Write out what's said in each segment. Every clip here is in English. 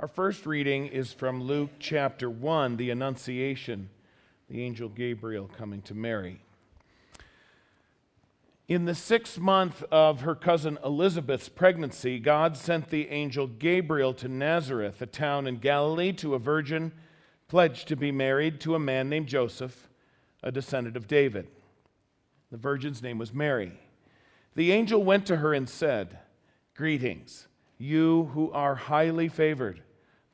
Our first reading is from Luke chapter 1, the Annunciation, the angel Gabriel coming to Mary. In the sixth month of her cousin Elizabeth's pregnancy, God sent the angel Gabriel to Nazareth, a town in Galilee, to a virgin pledged to be married to a man named Joseph, a descendant of David. The virgin's name was Mary. The angel went to her and said, Greetings, you who are highly favored.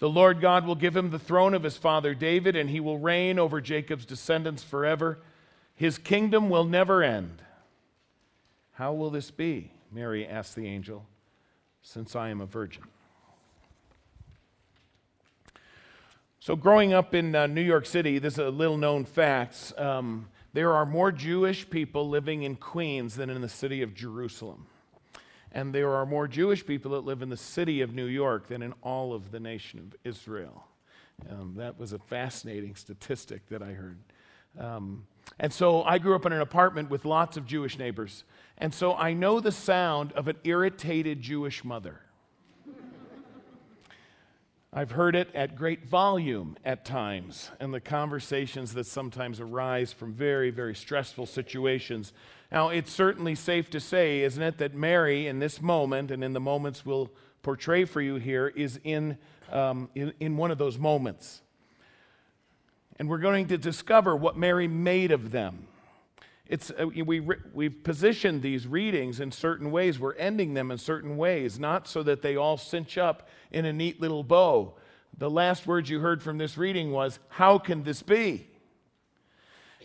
The Lord God will give him the throne of his father David, and he will reign over Jacob's descendants forever. His kingdom will never end. How will this be? Mary asked the angel, since I am a virgin. So, growing up in uh, New York City, this is a little known fact. Um, there are more Jewish people living in Queens than in the city of Jerusalem and there are more Jewish people that live in the city of New York than in all of the nation of Israel. Um, that was a fascinating statistic that I heard. Um, and so I grew up in an apartment with lots of Jewish neighbors. And so I know the sound of an irritated Jewish mother. I've heard it at great volume at times, and the conversations that sometimes arise from very, very stressful situations now, it's certainly safe to say, isn't it, that Mary, in this moment and in the moments we'll portray for you here, is in, um, in, in one of those moments. And we're going to discover what Mary made of them. It's, uh, we, we've positioned these readings in certain ways. We're ending them in certain ways, not so that they all cinch up in a neat little bow. The last words you heard from this reading was, How can this be?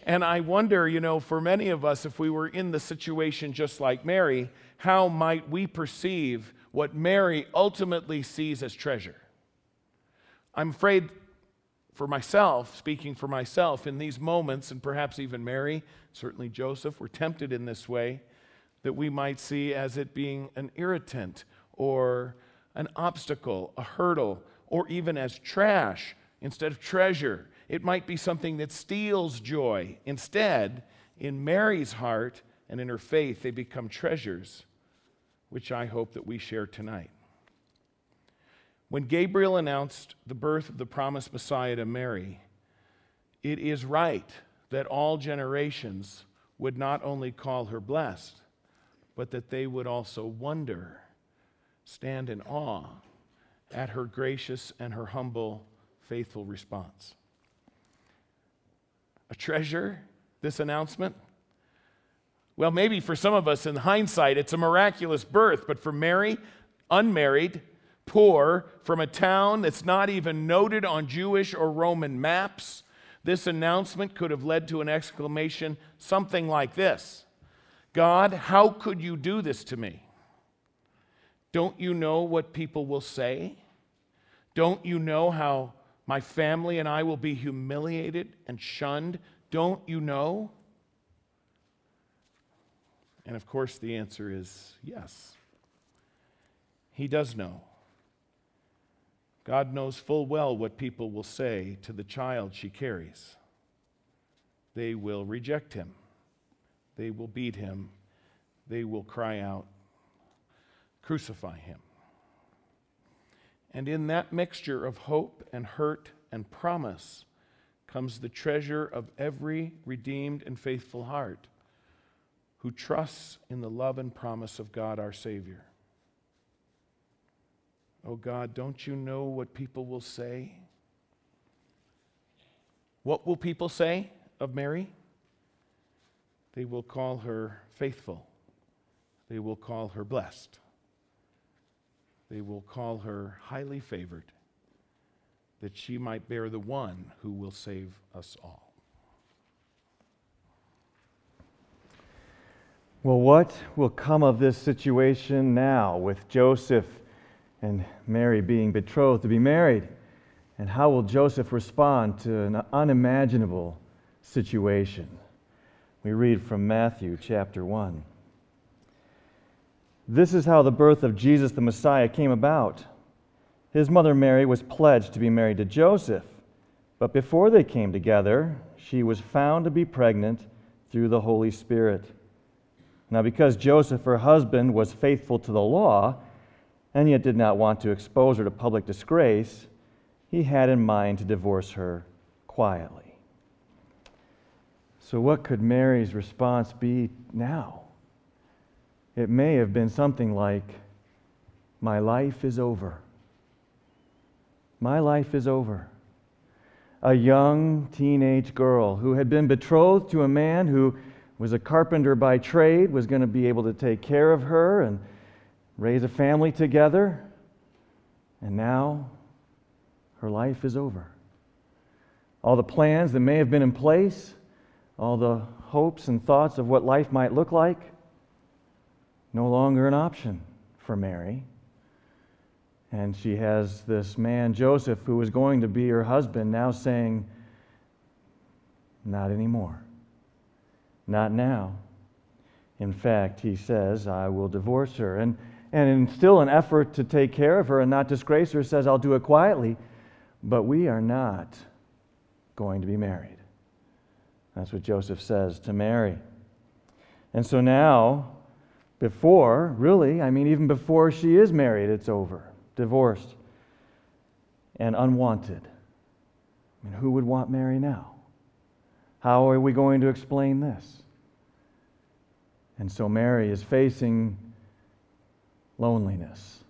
And I wonder, you know, for many of us, if we were in the situation just like Mary, how might we perceive what Mary ultimately sees as treasure? I'm afraid for myself, speaking for myself, in these moments, and perhaps even Mary, certainly Joseph, were tempted in this way, that we might see as it being an irritant or an obstacle, a hurdle, or even as trash instead of treasure it might be something that steals joy. Instead, in Mary's heart and in her faith, they become treasures, which I hope that we share tonight. When Gabriel announced the birth of the promised Messiah to Mary, it is right that all generations would not only call her blessed, but that they would also wonder, stand in awe at her gracious and her humble, faithful response a treasure, this announcement? Well, maybe for some of us in hindsight, it's a miraculous birth, but for Mary, unmarried, poor, from a town that's not even noted on Jewish or Roman maps, this announcement could have led to an exclamation something like this God, how could you do this to me? Don't you know what people will say? Don't you know how my family and I will be humiliated and shunned. Don't you know? And of course, the answer is yes. He does know. God knows full well what people will say to the child she carries. They will reject him, they will beat him, they will cry out, Crucify him. And in that mixture of hope and hurt and promise comes the treasure of every redeemed and faithful heart who trusts in the love and promise of God our Savior. Oh God, don't you know what people will say? What will people say of Mary? They will call her faithful. They will call her blessed they will call her highly favored, that she might bear the one who will save us all. Well, what will come of this situation now with Joseph and Mary being betrothed to be married? And how will Joseph respond to an unimaginable situation? We read from Matthew chapter 1. This is how the birth of Jesus the Messiah came about. His mother Mary was pledged to be married to Joseph, but before they came together, she was found to be pregnant through the Holy Spirit. Now, because Joseph, her husband, was faithful to the law, and yet did not want to expose her to public disgrace, he had in mind to divorce her quietly. So, what could Mary's response be now? It may have been something like, My life is over. My life is over. A young teenage girl who had been betrothed to a man who was a carpenter by trade, was going to be able to take care of her and raise a family together. And now her life is over. All the plans that may have been in place, all the hopes and thoughts of what life might look like, no longer an option for Mary. And she has this man, Joseph, who was going to be her husband, now saying, Not anymore. Not now. In fact, he says, I will divorce her. And, and in still an effort to take care of her and not disgrace her, says, I'll do it quietly. But we are not going to be married. That's what Joseph says to Mary. And so now, before, really, I mean, even before she is married, it's over, divorced, and unwanted. I mean, who would want Mary now? How are we going to explain this? And so Mary is facing loneliness,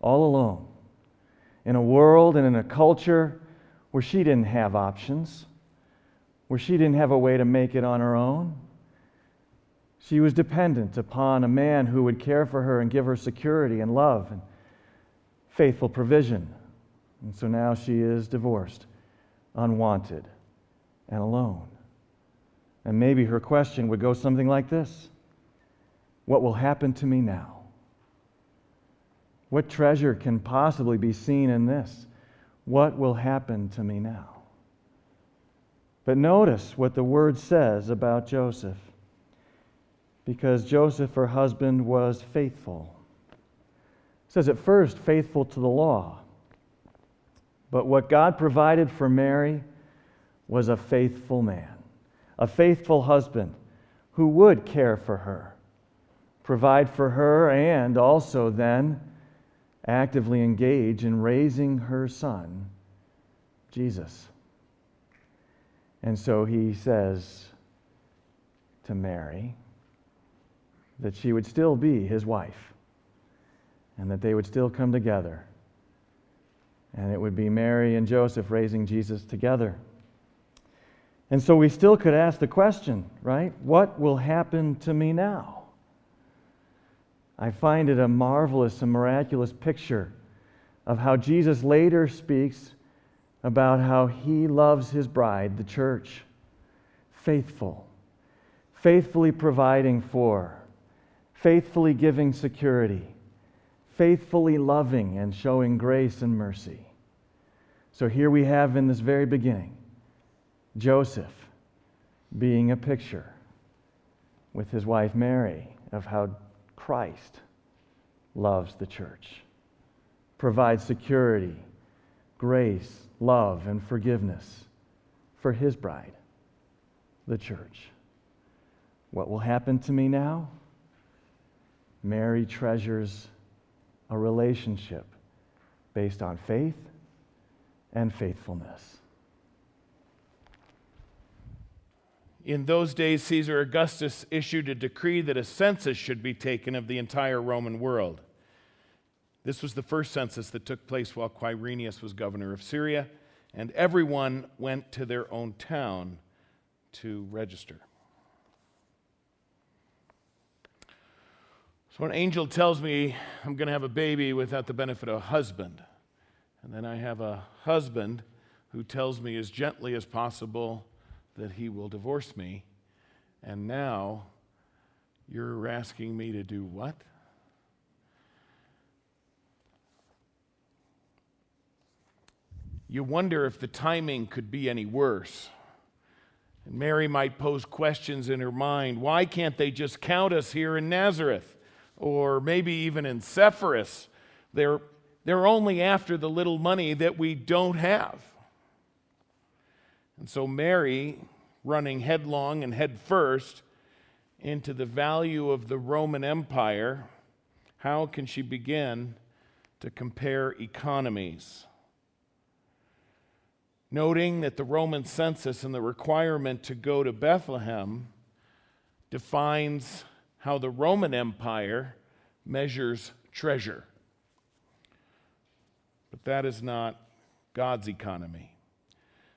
all alone, in a world and in a culture where she didn't have options, where she didn't have a way to make it on her own. She was dependent upon a man who would care for her and give her security and love and faithful provision. And so now she is divorced, unwanted, and alone. And maybe her question would go something like this What will happen to me now? What treasure can possibly be seen in this? What will happen to me now? But notice what the word says about Joseph. Because Joseph, her husband, was faithful. It says at first, faithful to the law. But what God provided for Mary was a faithful man a faithful husband who would care for her, provide for her, and also then actively engage in raising her son, Jesus. And so he says to Mary that she would still be his wife and that they would still come together. And it would be Mary and Joseph raising Jesus together. And so we still could ask the question, right? What will happen to me now? I find it a marvelous and miraculous picture of how Jesus later speaks about how he loves his bride, the church, faithful, faithfully providing for, faithfully giving security, faithfully loving and showing grace and mercy. So here we have in this very beginning Joseph being a picture with his wife Mary of how Christ loves the church, provides security, grace, love, and forgiveness for his bride, the church. What will happen to me now? Mary treasures a relationship based on faith and faithfulness. In those days, Caesar Augustus issued a decree that a census should be taken of the entire Roman world. This was the first census that took place while Quirinius was governor of Syria, and everyone went to their own town to register. So an angel tells me I'm going to have a baby without the benefit of a husband. And then I have a husband who tells me as gently as possible that he will divorce me. And now you're asking me to do what? you wonder if the timing could be any worse. And Mary might pose questions in her mind why can't they just count us here in Nazareth? Or maybe even in Sepphoris? They're, they're only after the little money that we don't have. And so Mary, running headlong and headfirst into the value of the Roman Empire, how can she begin to compare economies? Noting that the Roman census and the requirement to go to Bethlehem defines how the Roman Empire measures treasure. But that is not God's economy.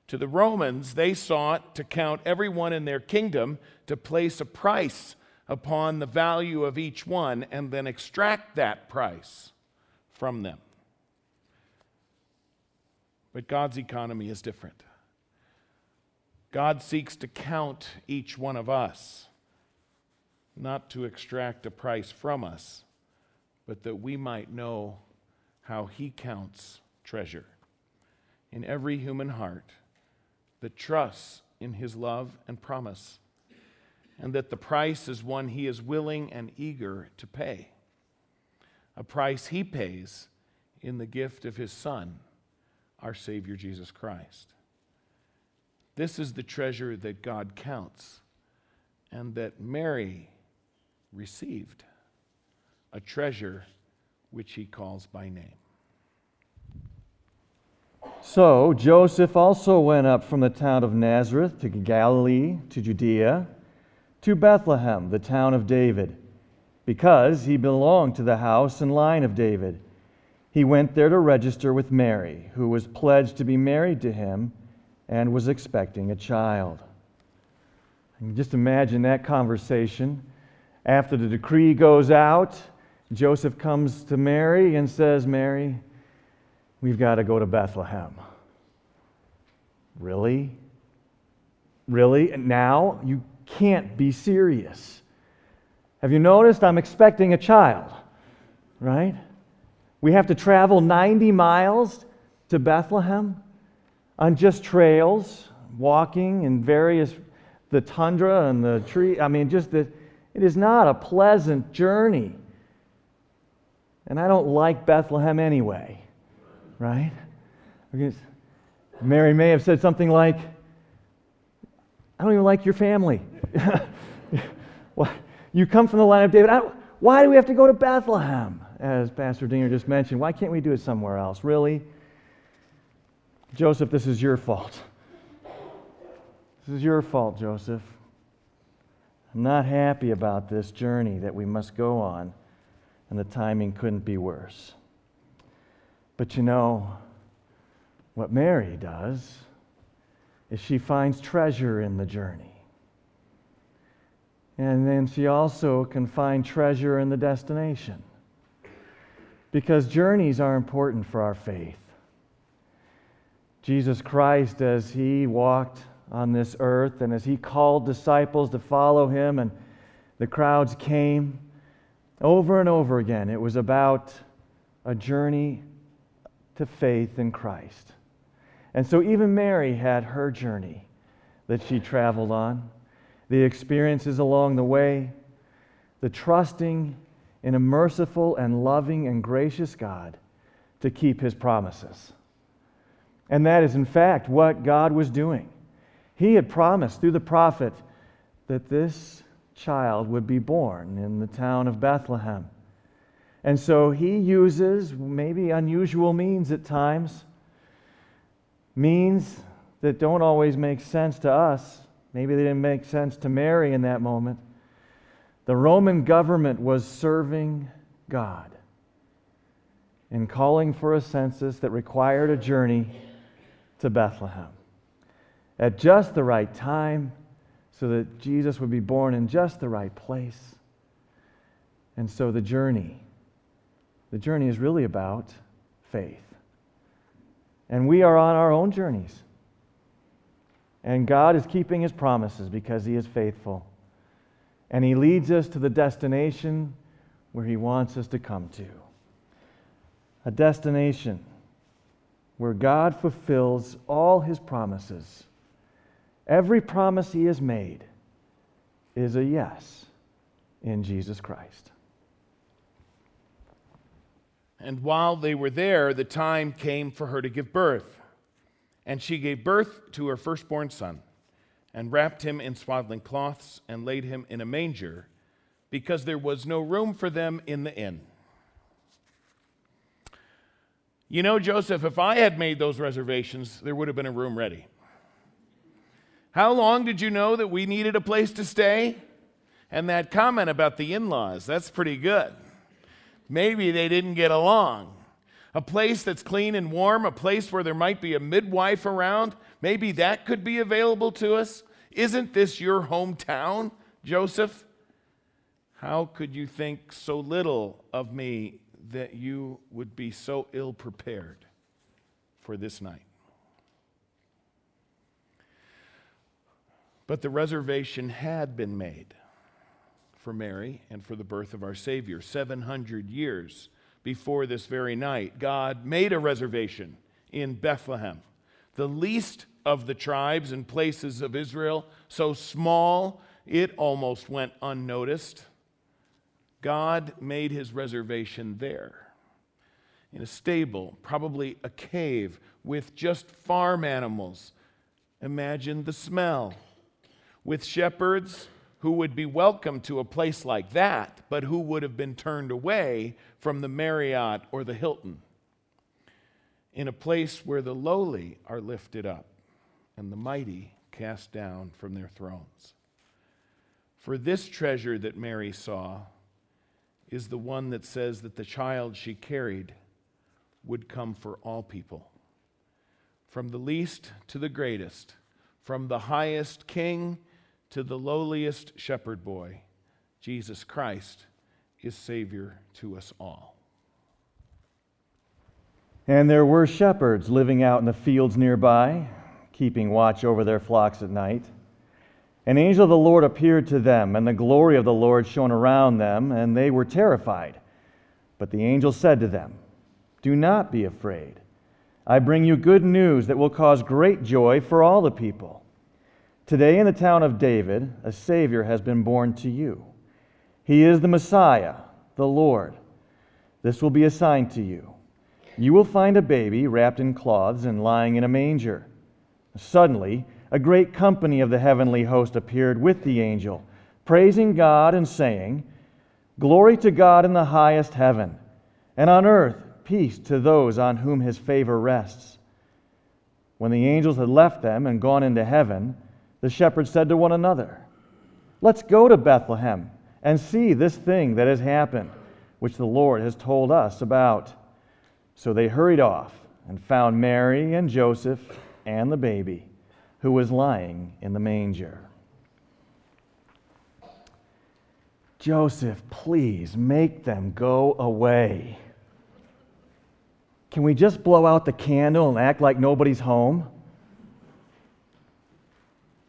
To the Romans, they sought to count everyone in their kingdom to place a price upon the value of each one and then extract that price from them. But God's economy is different. God seeks to count each one of us, not to extract a price from us, but that we might know how He counts treasure in every human heart that trusts in His love and promise, and that the price is one He is willing and eager to pay. A price He pays in the gift of His Son, our Savior Jesus Christ. This is the treasure that God counts and that Mary received, a treasure which He calls by name. So Joseph also went up from the town of Nazareth to Galilee, to Judea, to Bethlehem, the town of David, because he belonged to the house and line of David. He went there to register with Mary, who was pledged to be married to him and was expecting a child. And just imagine that conversation. After the decree goes out, Joseph comes to Mary and says, Mary, We've got to go to Bethlehem. Really? Really? And now? You can't be serious. Have you noticed? I'm expecting a child, right? We have to travel 90 miles to Bethlehem on just trails, walking in various, the tundra and the tree. I mean, just the, it is not a pleasant journey. And I don't like Bethlehem anyway right? Mary may have said something like, I don't even like your family. you come from the line of David. why do we have to go to Bethlehem? As Pastor Dinger just mentioned, why can't we do it somewhere else? Really? Joseph, this is your fault. This is your fault, Joseph. I'm not happy about this journey that we must go on, and the timing couldn't be worse. But you know, what Mary does is she finds treasure in the journey. And then she also can find treasure in the destination. Because journeys are important for our faith. Jesus Christ, as he walked on this earth and as he called disciples to follow him, and the crowds came over and over again, it was about a journey to faith in Christ. And so even Mary had her journey that she traveled on, the experiences along the way, the trusting in a merciful and loving and gracious God to keep his promises. And that is, in fact, what God was doing. He had promised through the prophet that this child would be born in the town of Bethlehem. And so he uses maybe unusual means at times, means that don't always make sense to us. Maybe they didn't make sense to Mary in that moment. The Roman government was serving God in calling for a census that required a journey to Bethlehem at just the right time so that Jesus would be born in just the right place. And so the journey the journey is really about faith. And we are on our own journeys. And God is keeping his promises because he is faithful. And he leads us to the destination where he wants us to come to. A destination where God fulfills all his promises. Every promise he has made is a yes in Jesus Christ. And while they were there, the time came for her to give birth. And she gave birth to her firstborn son, and wrapped him in swaddling cloths, and laid him in a manger, because there was no room for them in the inn. You know, Joseph, if I had made those reservations, there would have been a room ready. How long did you know that we needed a place to stay? And that comment about the in laws, that's pretty good. Maybe they didn't get along. A place that's clean and warm, a place where there might be a midwife around, maybe that could be available to us. Isn't this your hometown, Joseph? How could you think so little of me that you would be so ill prepared for this night? But the reservation had been made for Mary and for the birth of our Savior. 700 years before this very night, God made a reservation in Bethlehem, the least of the tribes and places of Israel, so small it almost went unnoticed. God made his reservation there in a stable, probably a cave with just farm animals. Imagine the smell with shepherds who would be welcome to a place like that, but who would have been turned away from the Marriott or the Hilton. In a place where the lowly are lifted up and the mighty cast down from their thrones. For this treasure that Mary saw is the one that says that the child she carried would come for all people, from the least to the greatest, from the highest king to the lowliest shepherd boy, Jesus Christ is Savior to us all. And there were shepherds living out in the fields nearby, keeping watch over their flocks at night. An angel of the Lord appeared to them, and the glory of the Lord shone around them, and they were terrified. But the angel said to them, Do not be afraid. I bring you good news that will cause great joy for all the people. Today, in the town of David, a Savior has been born to you. He is the Messiah, the Lord. This will be a sign to you. You will find a baby wrapped in cloths and lying in a manger. Suddenly, a great company of the heavenly host appeared with the angel, praising God and saying, Glory to God in the highest heaven, and on earth peace to those on whom his favor rests. When the angels had left them and gone into heaven, the shepherds said to one another, Let's go to Bethlehem and see this thing that has happened, which the Lord has told us about. So they hurried off and found Mary and Joseph and the baby, who was lying in the manger. Joseph, please make them go away. Can we just blow out the candle and act like nobody's home?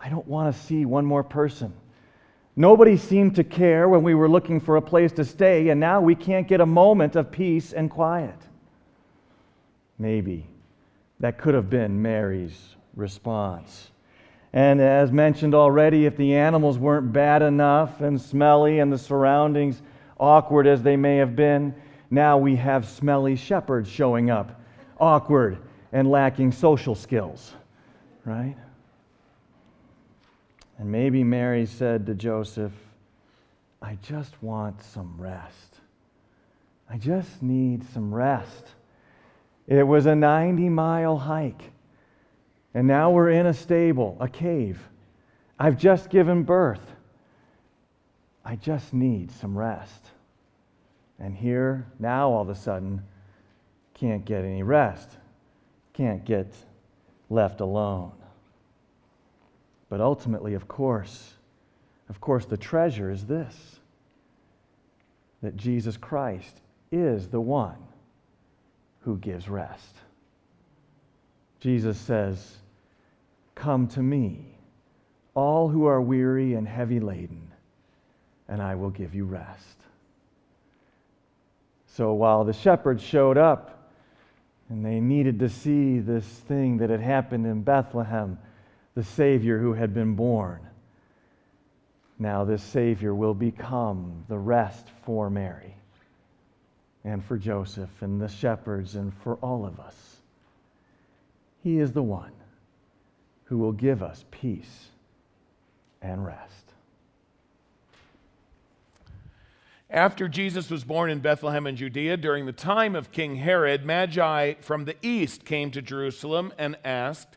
I don't want to see one more person. Nobody seemed to care when we were looking for a place to stay, and now we can't get a moment of peace and quiet. Maybe that could have been Mary's response. And as mentioned already, if the animals weren't bad enough and smelly and the surroundings awkward as they may have been, now we have smelly shepherds showing up, awkward and lacking social skills, right? And maybe Mary said to Joseph, I just want some rest. I just need some rest. It was a 90 mile hike. And now we're in a stable, a cave. I've just given birth. I just need some rest. And here, now all of a sudden, can't get any rest, can't get left alone. But ultimately, of course, of course, the treasure is this that Jesus Christ is the one who gives rest. Jesus says, Come to me, all who are weary and heavy laden, and I will give you rest. So while the shepherds showed up And they needed to see this thing that had happened in Bethlehem, the Savior who had been born. Now, this Savior will become the rest for Mary and for Joseph and the shepherds and for all of us. He is the one who will give us peace and rest. After Jesus was born in Bethlehem in Judea, during the time of King Herod, Magi from the east came to Jerusalem and asked,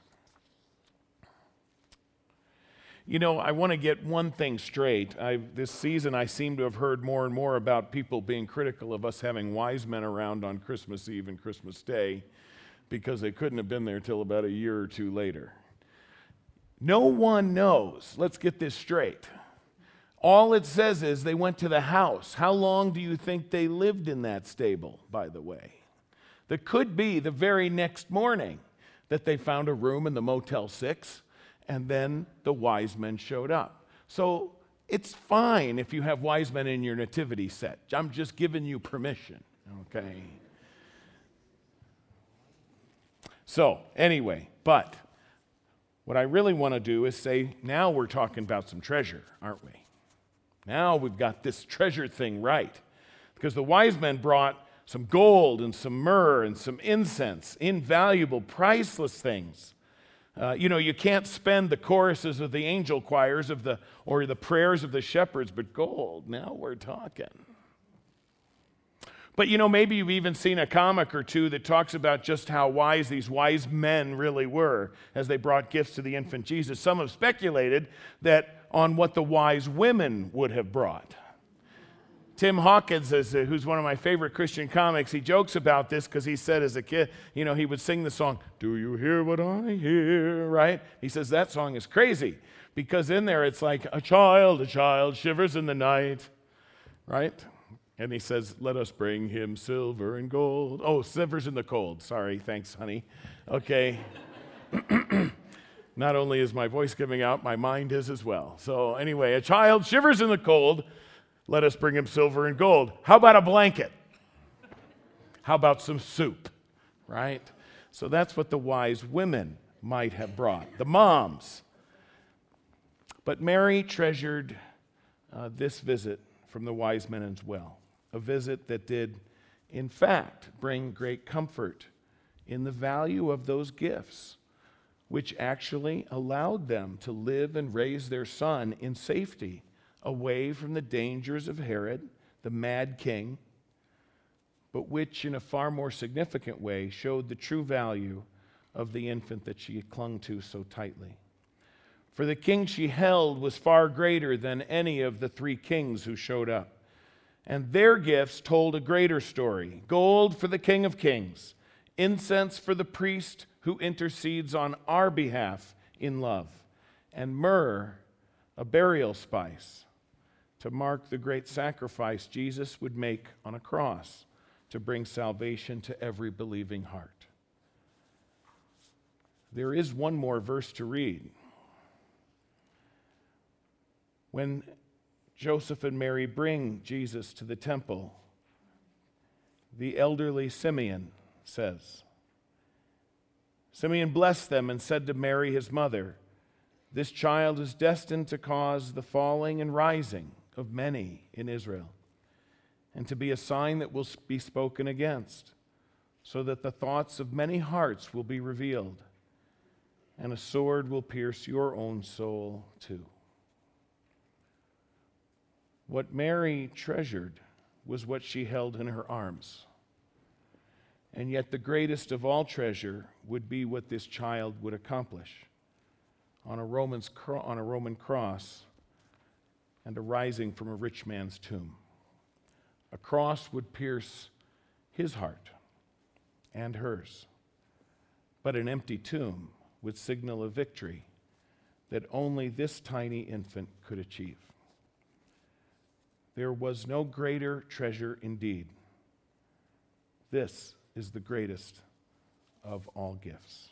You know, I want to get one thing straight. I, this season, I seem to have heard more and more about people being critical of us having wise men around on Christmas Eve and Christmas Day because they couldn't have been there till about a year or two later. No one knows. Let's get this straight. All it says is they went to the house. How long do you think they lived in that stable, by the way? That could be the very next morning that they found a room in the Motel 6 and then the wise men showed up. So it's fine if you have wise men in your nativity set. I'm just giving you permission, okay? So, anyway, but what I really want to do is say now we're talking about some treasure, aren't we? Now we've got this treasure thing right. Because the wise men brought some gold and some myrrh and some incense, invaluable, priceless things. Uh, you know, you can't spend the choruses of the angel choirs of the, or the prayers of the shepherds, but gold, now we're talking. But you know, maybe you've even seen a comic or two that talks about just how wise these wise men really were as they brought gifts to the infant Jesus. Some have speculated that on what the wise women would have brought. Tim Hawkins, is, uh, who's one of my favorite Christian comics, he jokes about this because he said as a kid, you know, he would sing the song, Do you hear what I hear? Right? He says that song is crazy because in there it's like, A child, a child shivers in the night, right? And he says, Let us bring him silver and gold. Oh, shivers in the cold. Sorry. Thanks, honey. Okay. Not only is my voice giving out, my mind is as well. So, anyway, a child shivers in the cold let us bring him silver and gold. How about a blanket? How about some soup? Right? So that's what the wise women might have brought, the moms. But Mary treasured uh, this visit from the wise men as well, a visit that did, in fact, bring great comfort in the value of those gifts, which actually allowed them to live and raise their son in safety away from the dangers of Herod, the mad king, but which, in a far more significant way, showed the true value of the infant that she clung to so tightly. For the king she held was far greater than any of the three kings who showed up. And their gifts told a greater story gold for the king of kings, incense for the priest who intercedes on our behalf in love, and myrrh, a burial spice to mark the great sacrifice Jesus would make on a cross to bring salvation to every believing heart. There is one more verse to read. When Joseph and Mary bring Jesus to the temple. The elderly Simeon says, Simeon blessed them and said to Mary, his mother, This child is destined to cause the falling and rising of many in Israel, and to be a sign that will be spoken against, so that the thoughts of many hearts will be revealed, and a sword will pierce your own soul too. What Mary treasured was what she held in her arms. And yet, the greatest of all treasure would be what this child would accomplish on a, Roman's on a Roman cross and arising from a rich man's tomb. A cross would pierce his heart and hers, but an empty tomb would signal a victory that only this tiny infant could achieve. There was no greater treasure indeed. This is the greatest of all gifts.